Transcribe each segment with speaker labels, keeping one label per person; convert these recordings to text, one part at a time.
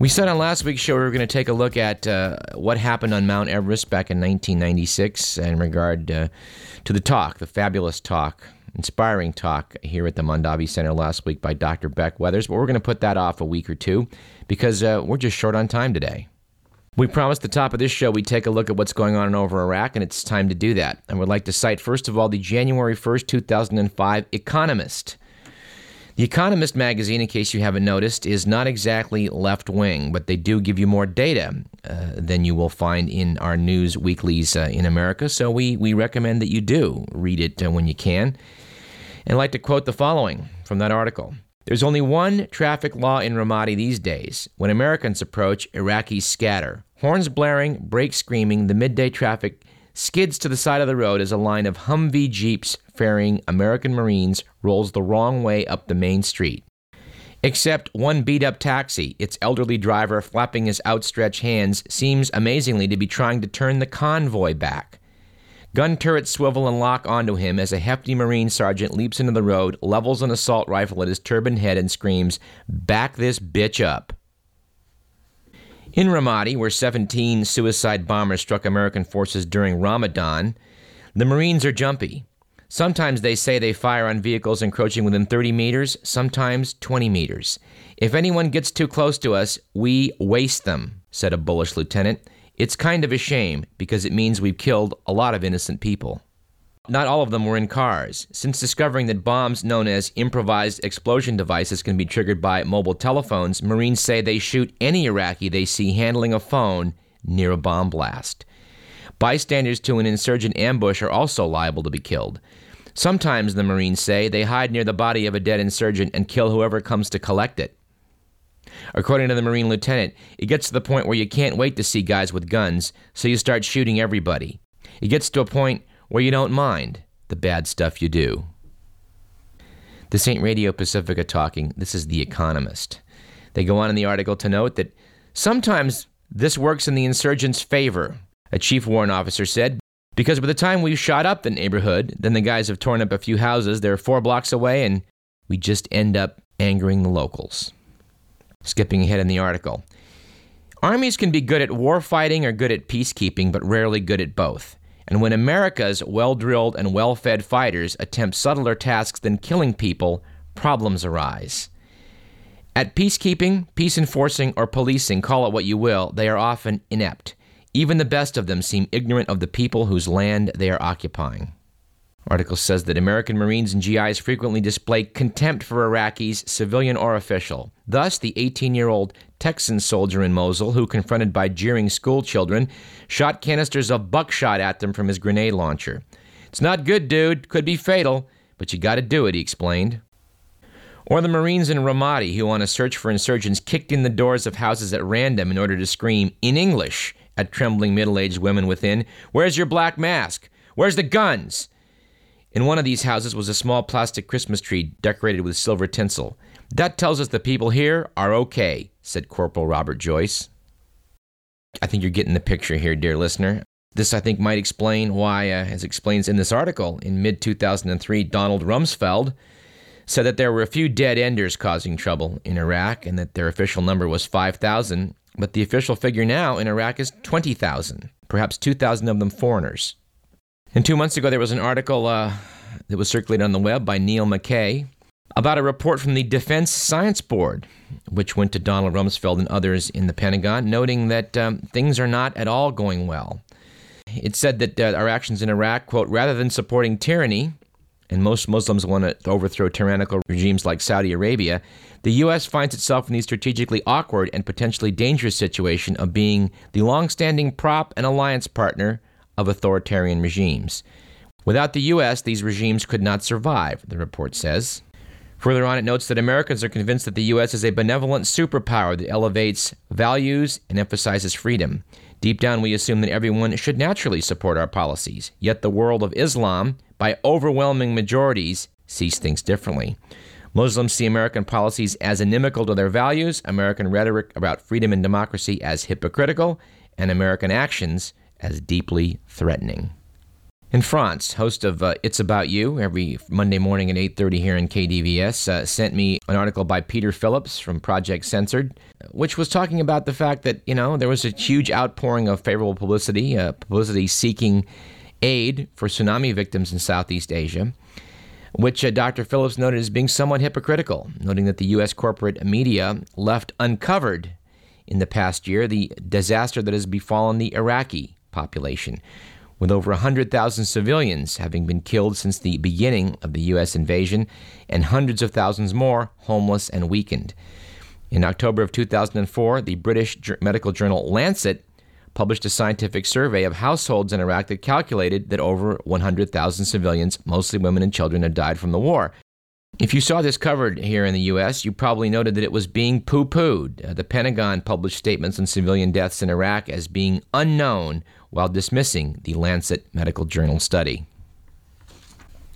Speaker 1: We said on last week's show we were going to take a look at uh, what happened on Mount Everest back in 1996 in regard uh, to the talk, the fabulous talk, inspiring talk here at the Mondavi Center last week by Dr. Beck Weathers. But we're going to put that off a week or two because uh, we're just short on time today. We promised the top of this show we'd take a look at what's going on in over Iraq, and it's time to do that. I would like to cite, first of all, the January 1st, 2005 Economist the Economist magazine, in case you haven't noticed, is not exactly left wing, but they do give you more data uh, than you will find in our news weeklies uh, in America. So we, we recommend that you do read it uh, when you can. And I'd like to quote the following from that article. There's only one traffic law in Ramadi these days. When Americans approach, Iraqis scatter. Horns blaring, brakes screaming, the midday traffic skids to the side of the road as a line of Humvee Jeeps ferrying American Marines rolls the wrong way up the main street. Except one beat up taxi, its elderly driver flapping his outstretched hands, seems amazingly to be trying to turn the convoy back. Gun turrets swivel and lock onto him as a hefty Marine sergeant leaps into the road, levels an assault rifle at his turbaned head, and screams, Back this bitch up. In Ramadi, where 17 suicide bombers struck American forces during Ramadan, the Marines are jumpy. Sometimes they say they fire on vehicles encroaching within 30 meters, sometimes 20 meters. If anyone gets too close to us, we waste them, said a bullish lieutenant. It's kind of a shame because it means we've killed a lot of innocent people. Not all of them were in cars. Since discovering that bombs known as improvised explosion devices can be triggered by mobile telephones, Marines say they shoot any Iraqi they see handling a phone near a bomb blast. Bystanders to an insurgent ambush are also liable to be killed. Sometimes, the Marines say, they hide near the body of a dead insurgent and kill whoever comes to collect it. According to the Marine lieutenant, it gets to the point where you can't wait to see guys with guns, so you start shooting everybody. It gets to a point where you don't mind the bad stuff you do. This ain't Radio Pacifica talking, this is The Economist. They go on in the article to note that sometimes this works in the insurgents' favor, a chief warrant officer said, because by the time we've shot up the neighborhood, then the guys have torn up a few houses, they're four blocks away, and we just end up angering the locals. Skipping ahead in the article. Armies can be good at war fighting or good at peacekeeping, but rarely good at both. And when America's well drilled and well fed fighters attempt subtler tasks than killing people, problems arise. At peacekeeping, peace enforcing, or policing, call it what you will, they are often inept. Even the best of them seem ignorant of the people whose land they are occupying. Article says that American Marines and GIs frequently display contempt for Iraqis, civilian or official. Thus, the 18 year old Texan soldier in Mosul, who, confronted by jeering schoolchildren, shot canisters of buckshot at them from his grenade launcher. It's not good, dude. Could be fatal, but you gotta do it, he explained. Or the Marines in Ramadi, who, on a search for insurgents, kicked in the doors of houses at random in order to scream in English at trembling middle aged women within, Where's your black mask? Where's the guns? In one of these houses was a small plastic Christmas tree decorated with silver tinsel. That tells us the people here are okay, said Corporal Robert Joyce. I think you're getting the picture here, dear listener. This, I think, might explain why, uh, as explains in this article, in mid 2003, Donald Rumsfeld said that there were a few dead enders causing trouble in Iraq and that their official number was 5,000, but the official figure now in Iraq is 20,000, perhaps 2,000 of them foreigners. And two months ago, there was an article uh, that was circulated on the web by Neil McKay about a report from the Defense Science Board, which went to Donald Rumsfeld and others in the Pentagon, noting that um, things are not at all going well. It said that uh, our actions in Iraq, quote, rather than supporting tyranny, and most Muslims want to overthrow tyrannical regimes like Saudi Arabia, the U.S. finds itself in the strategically awkward and potentially dangerous situation of being the long-standing prop and alliance partner of authoritarian regimes. Without the U.S., these regimes could not survive, the report says. Further on, it notes that Americans are convinced that the U.S. is a benevolent superpower that elevates values and emphasizes freedom. Deep down, we assume that everyone should naturally support our policies. Yet the world of Islam, by overwhelming majorities, sees things differently. Muslims see American policies as inimical to their values, American rhetoric about freedom and democracy as hypocritical, and American actions as deeply threatening. In France, host of uh, It's About You every Monday morning at 8:30 here in KDVS, uh, sent me an article by Peter Phillips from Project Censored, which was talking about the fact that you know there was a huge outpouring of favorable publicity, uh, publicity seeking aid for tsunami victims in Southeast Asia, which uh, Dr. Phillips noted as being somewhat hypocritical, noting that the U.S. corporate media left uncovered in the past year the disaster that has befallen the Iraqi population with over 100,000 civilians having been killed since the beginning of the U.S. invasion and hundreds of thousands more homeless and weakened. In October of 2004, the British medical journal Lancet published a scientific survey of households in Iraq that calculated that over 100,000 civilians, mostly women and children, had died from the war. If you saw this covered here in the U.S., you probably noted that it was being poo pooed. Uh, the Pentagon published statements on civilian deaths in Iraq as being unknown while dismissing the Lancet Medical Journal study.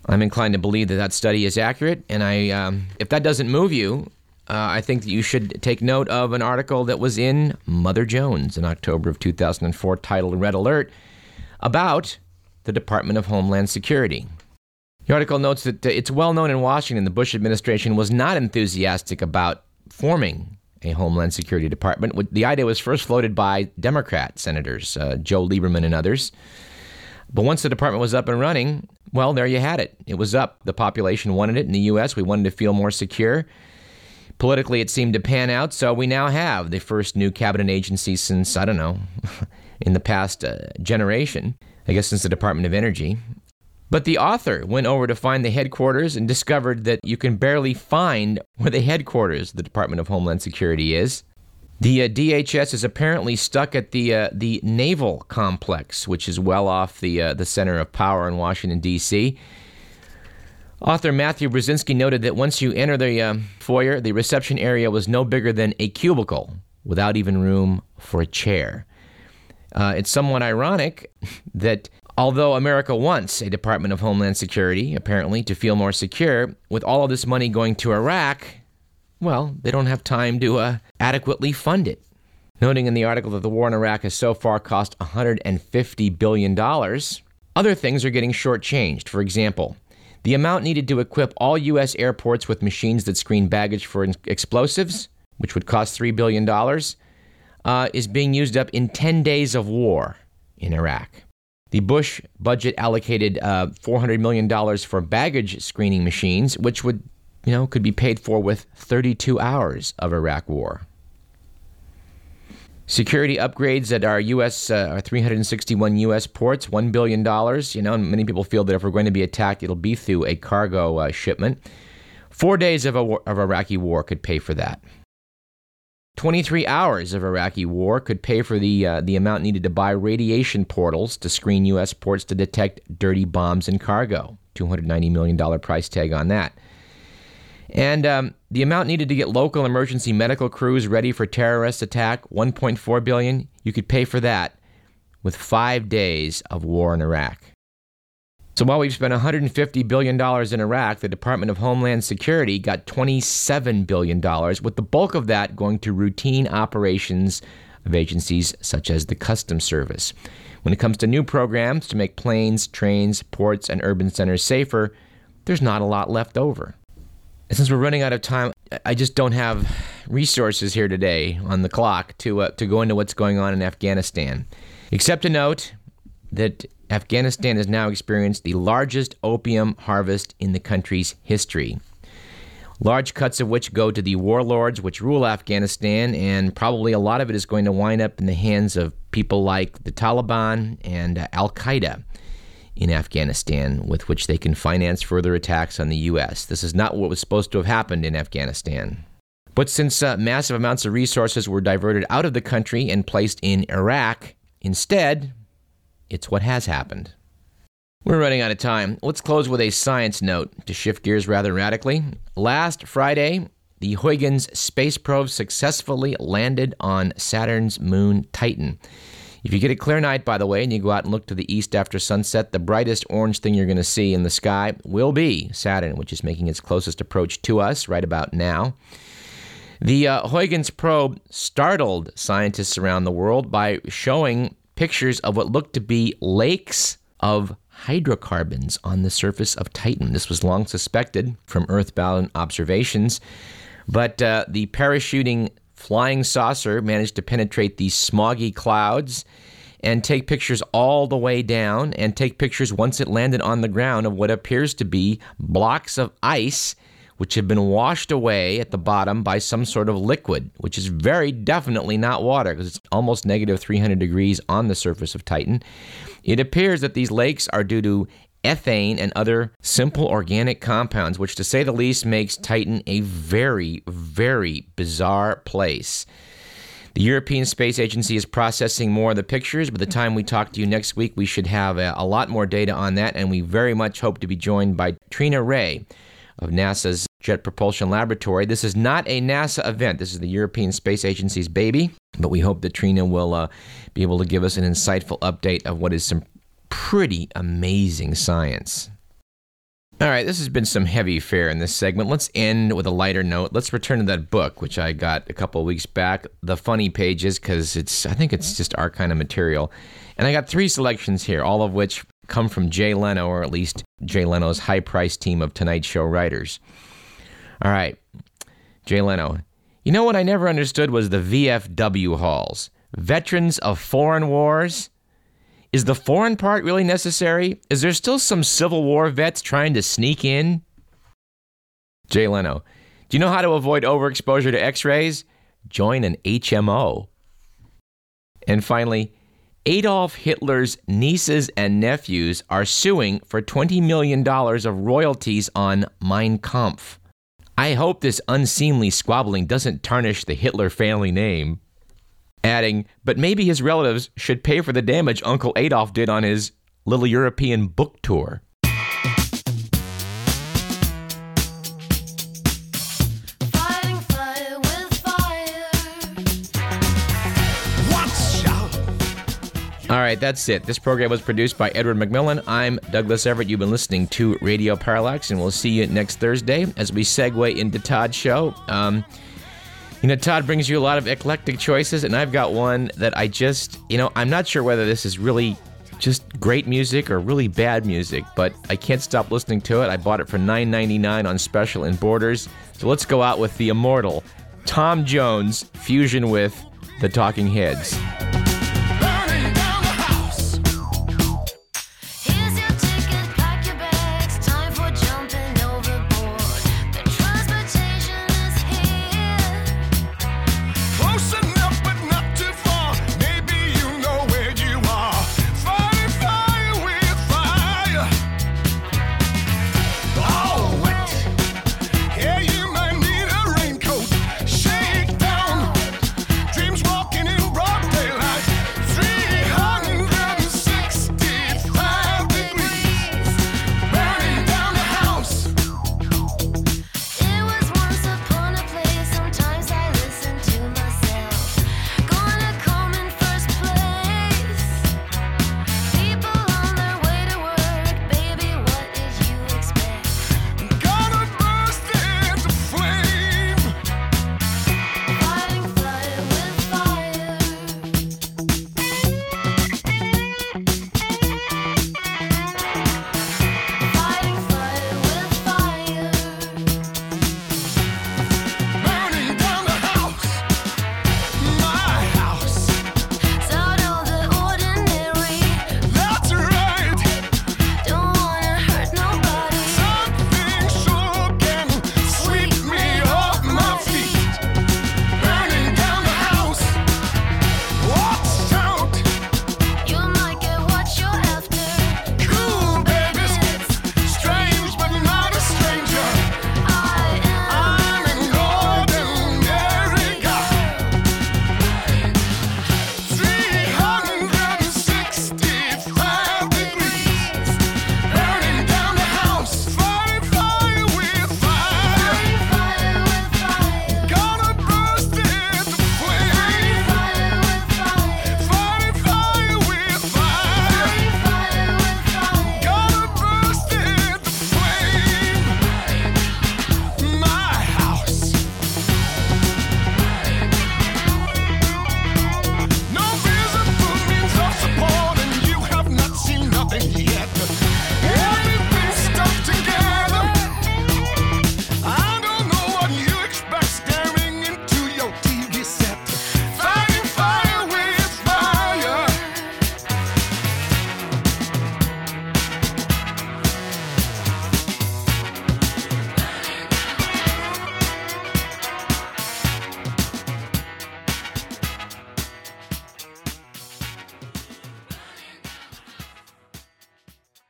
Speaker 1: I'm inclined to believe that that study is accurate, and I, um, if that doesn't move you, uh, I think that you should take note of an article that was in Mother Jones in October of 2004 titled Red Alert about the Department of Homeland Security. The article notes that it's well known in Washington the Bush administration was not enthusiastic about forming a Homeland Security Department. The idea was first floated by Democrat senators, uh, Joe Lieberman and others. But once the department was up and running, well, there you had it. It was up. The population wanted it in the U.S. We wanted to feel more secure. Politically, it seemed to pan out, so we now have the first new cabinet agency since, I don't know, in the past uh, generation, I guess since the Department of Energy. But the author went over to find the headquarters and discovered that you can barely find where the headquarters of the Department of Homeland Security is. The uh, DHS is apparently stuck at the uh, the Naval Complex, which is well off the uh, the center of power in Washington D.C. Author Matthew Brzezinski noted that once you enter the uh, foyer, the reception area was no bigger than a cubicle, without even room for a chair. Uh, it's somewhat ironic that Although America wants a Department of Homeland Security, apparently, to feel more secure, with all of this money going to Iraq, well, they don't have time to uh, adequately fund it. Noting in the article that the war in Iraq has so far cost $150 billion, other things are getting shortchanged. For example, the amount needed to equip all U.S. airports with machines that screen baggage for explosives, which would cost $3 billion, uh, is being used up in 10 days of war in Iraq. The Bush budget allocated uh, $400 million for baggage screening machines, which would, you know, could be paid for with 32 hours of Iraq war. Security upgrades at our U.S. Uh, our 361 U.S. ports, $1 billion. You know, many people feel that if we're going to be attacked, it'll be through a cargo uh, shipment. Four days of, a, of Iraqi war could pay for that. 23 hours of Iraqi war could pay for the, uh, the amount needed to buy radiation portals to screen U.S. ports to detect dirty bombs and cargo. $290 million price tag on that. And um, the amount needed to get local emergency medical crews ready for terrorist attack, 1.4 billion. You could pay for that with five days of war in Iraq. So while we've spent $150 billion in Iraq, the Department of Homeland Security got $27 billion, with the bulk of that going to routine operations of agencies such as the Customs Service. When it comes to new programs to make planes, trains, ports, and urban centers safer, there's not a lot left over. And since we're running out of time, I just don't have resources here today on the clock to, uh, to go into what's going on in Afghanistan. Except to note that Afghanistan has now experienced the largest opium harvest in the country's history. Large cuts of which go to the warlords which rule Afghanistan, and probably a lot of it is going to wind up in the hands of people like the Taliban and uh, Al Qaeda in Afghanistan, with which they can finance further attacks on the U.S. This is not what was supposed to have happened in Afghanistan. But since uh, massive amounts of resources were diverted out of the country and placed in Iraq, instead, it's what has happened. We're running out of time. Let's close with a science note to shift gears rather radically. Last Friday, the Huygens space probe successfully landed on Saturn's moon Titan. If you get a clear night, by the way, and you go out and look to the east after sunset, the brightest orange thing you're going to see in the sky will be Saturn, which is making its closest approach to us right about now. The uh, Huygens probe startled scientists around the world by showing pictures of what looked to be lakes of hydrocarbons on the surface of Titan. This was long suspected from Earthbound observations, but uh, the parachuting flying saucer managed to penetrate these smoggy clouds and take pictures all the way down and take pictures once it landed on the ground of what appears to be blocks of ice which have been washed away at the bottom by some sort of liquid, which is very definitely not water because it's almost negative 300 degrees on the surface of Titan. It appears that these lakes are due to ethane and other simple organic compounds, which to say the least makes Titan a very, very bizarre place. The European Space Agency is processing more of the pictures. By the time we talk to you next week, we should have a, a lot more data on that, and we very much hope to be joined by Trina Ray of NASA's Jet Propulsion Laboratory. This is not a NASA event. This is the European Space Agency's baby, but we hope that Trina will uh, be able to give us an insightful update of what is some pretty amazing science. All right, this has been some heavy fare in this segment. Let's end with a lighter note. Let's return to that book, which I got a couple of weeks back, The Funny Pages, because it's I think it's just our kind of material. And I got three selections here, all of which come from Jay Leno, or at least Jay Leno's high priced team of Tonight Show writers. All right, Jay Leno. You know what I never understood was the VFW halls. Veterans of foreign wars? Is the foreign part really necessary? Is there still some Civil War vets trying to sneak in? Jay Leno. Do you know how to avoid overexposure to x rays? Join an HMO. And finally, Adolf Hitler's nieces and nephews are suing for $20 million of royalties on Mein Kampf. I hope this unseemly squabbling doesn't tarnish the Hitler family name. Adding, but maybe his relatives should pay for the damage Uncle Adolf did on his little European book tour. All right, that's it. This program was produced by Edward McMillan. I'm Douglas Everett. You've been listening to Radio Parallax, and we'll see you next Thursday as we segue into Todd's show. Um, you know, Todd brings you a lot of eclectic choices, and I've got one that I just, you know, I'm not sure whether this is really just great music or really bad music, but I can't stop listening to it. I bought it for $9.99 on special in Borders. So let's go out with the immortal Tom Jones fusion with the Talking Heads.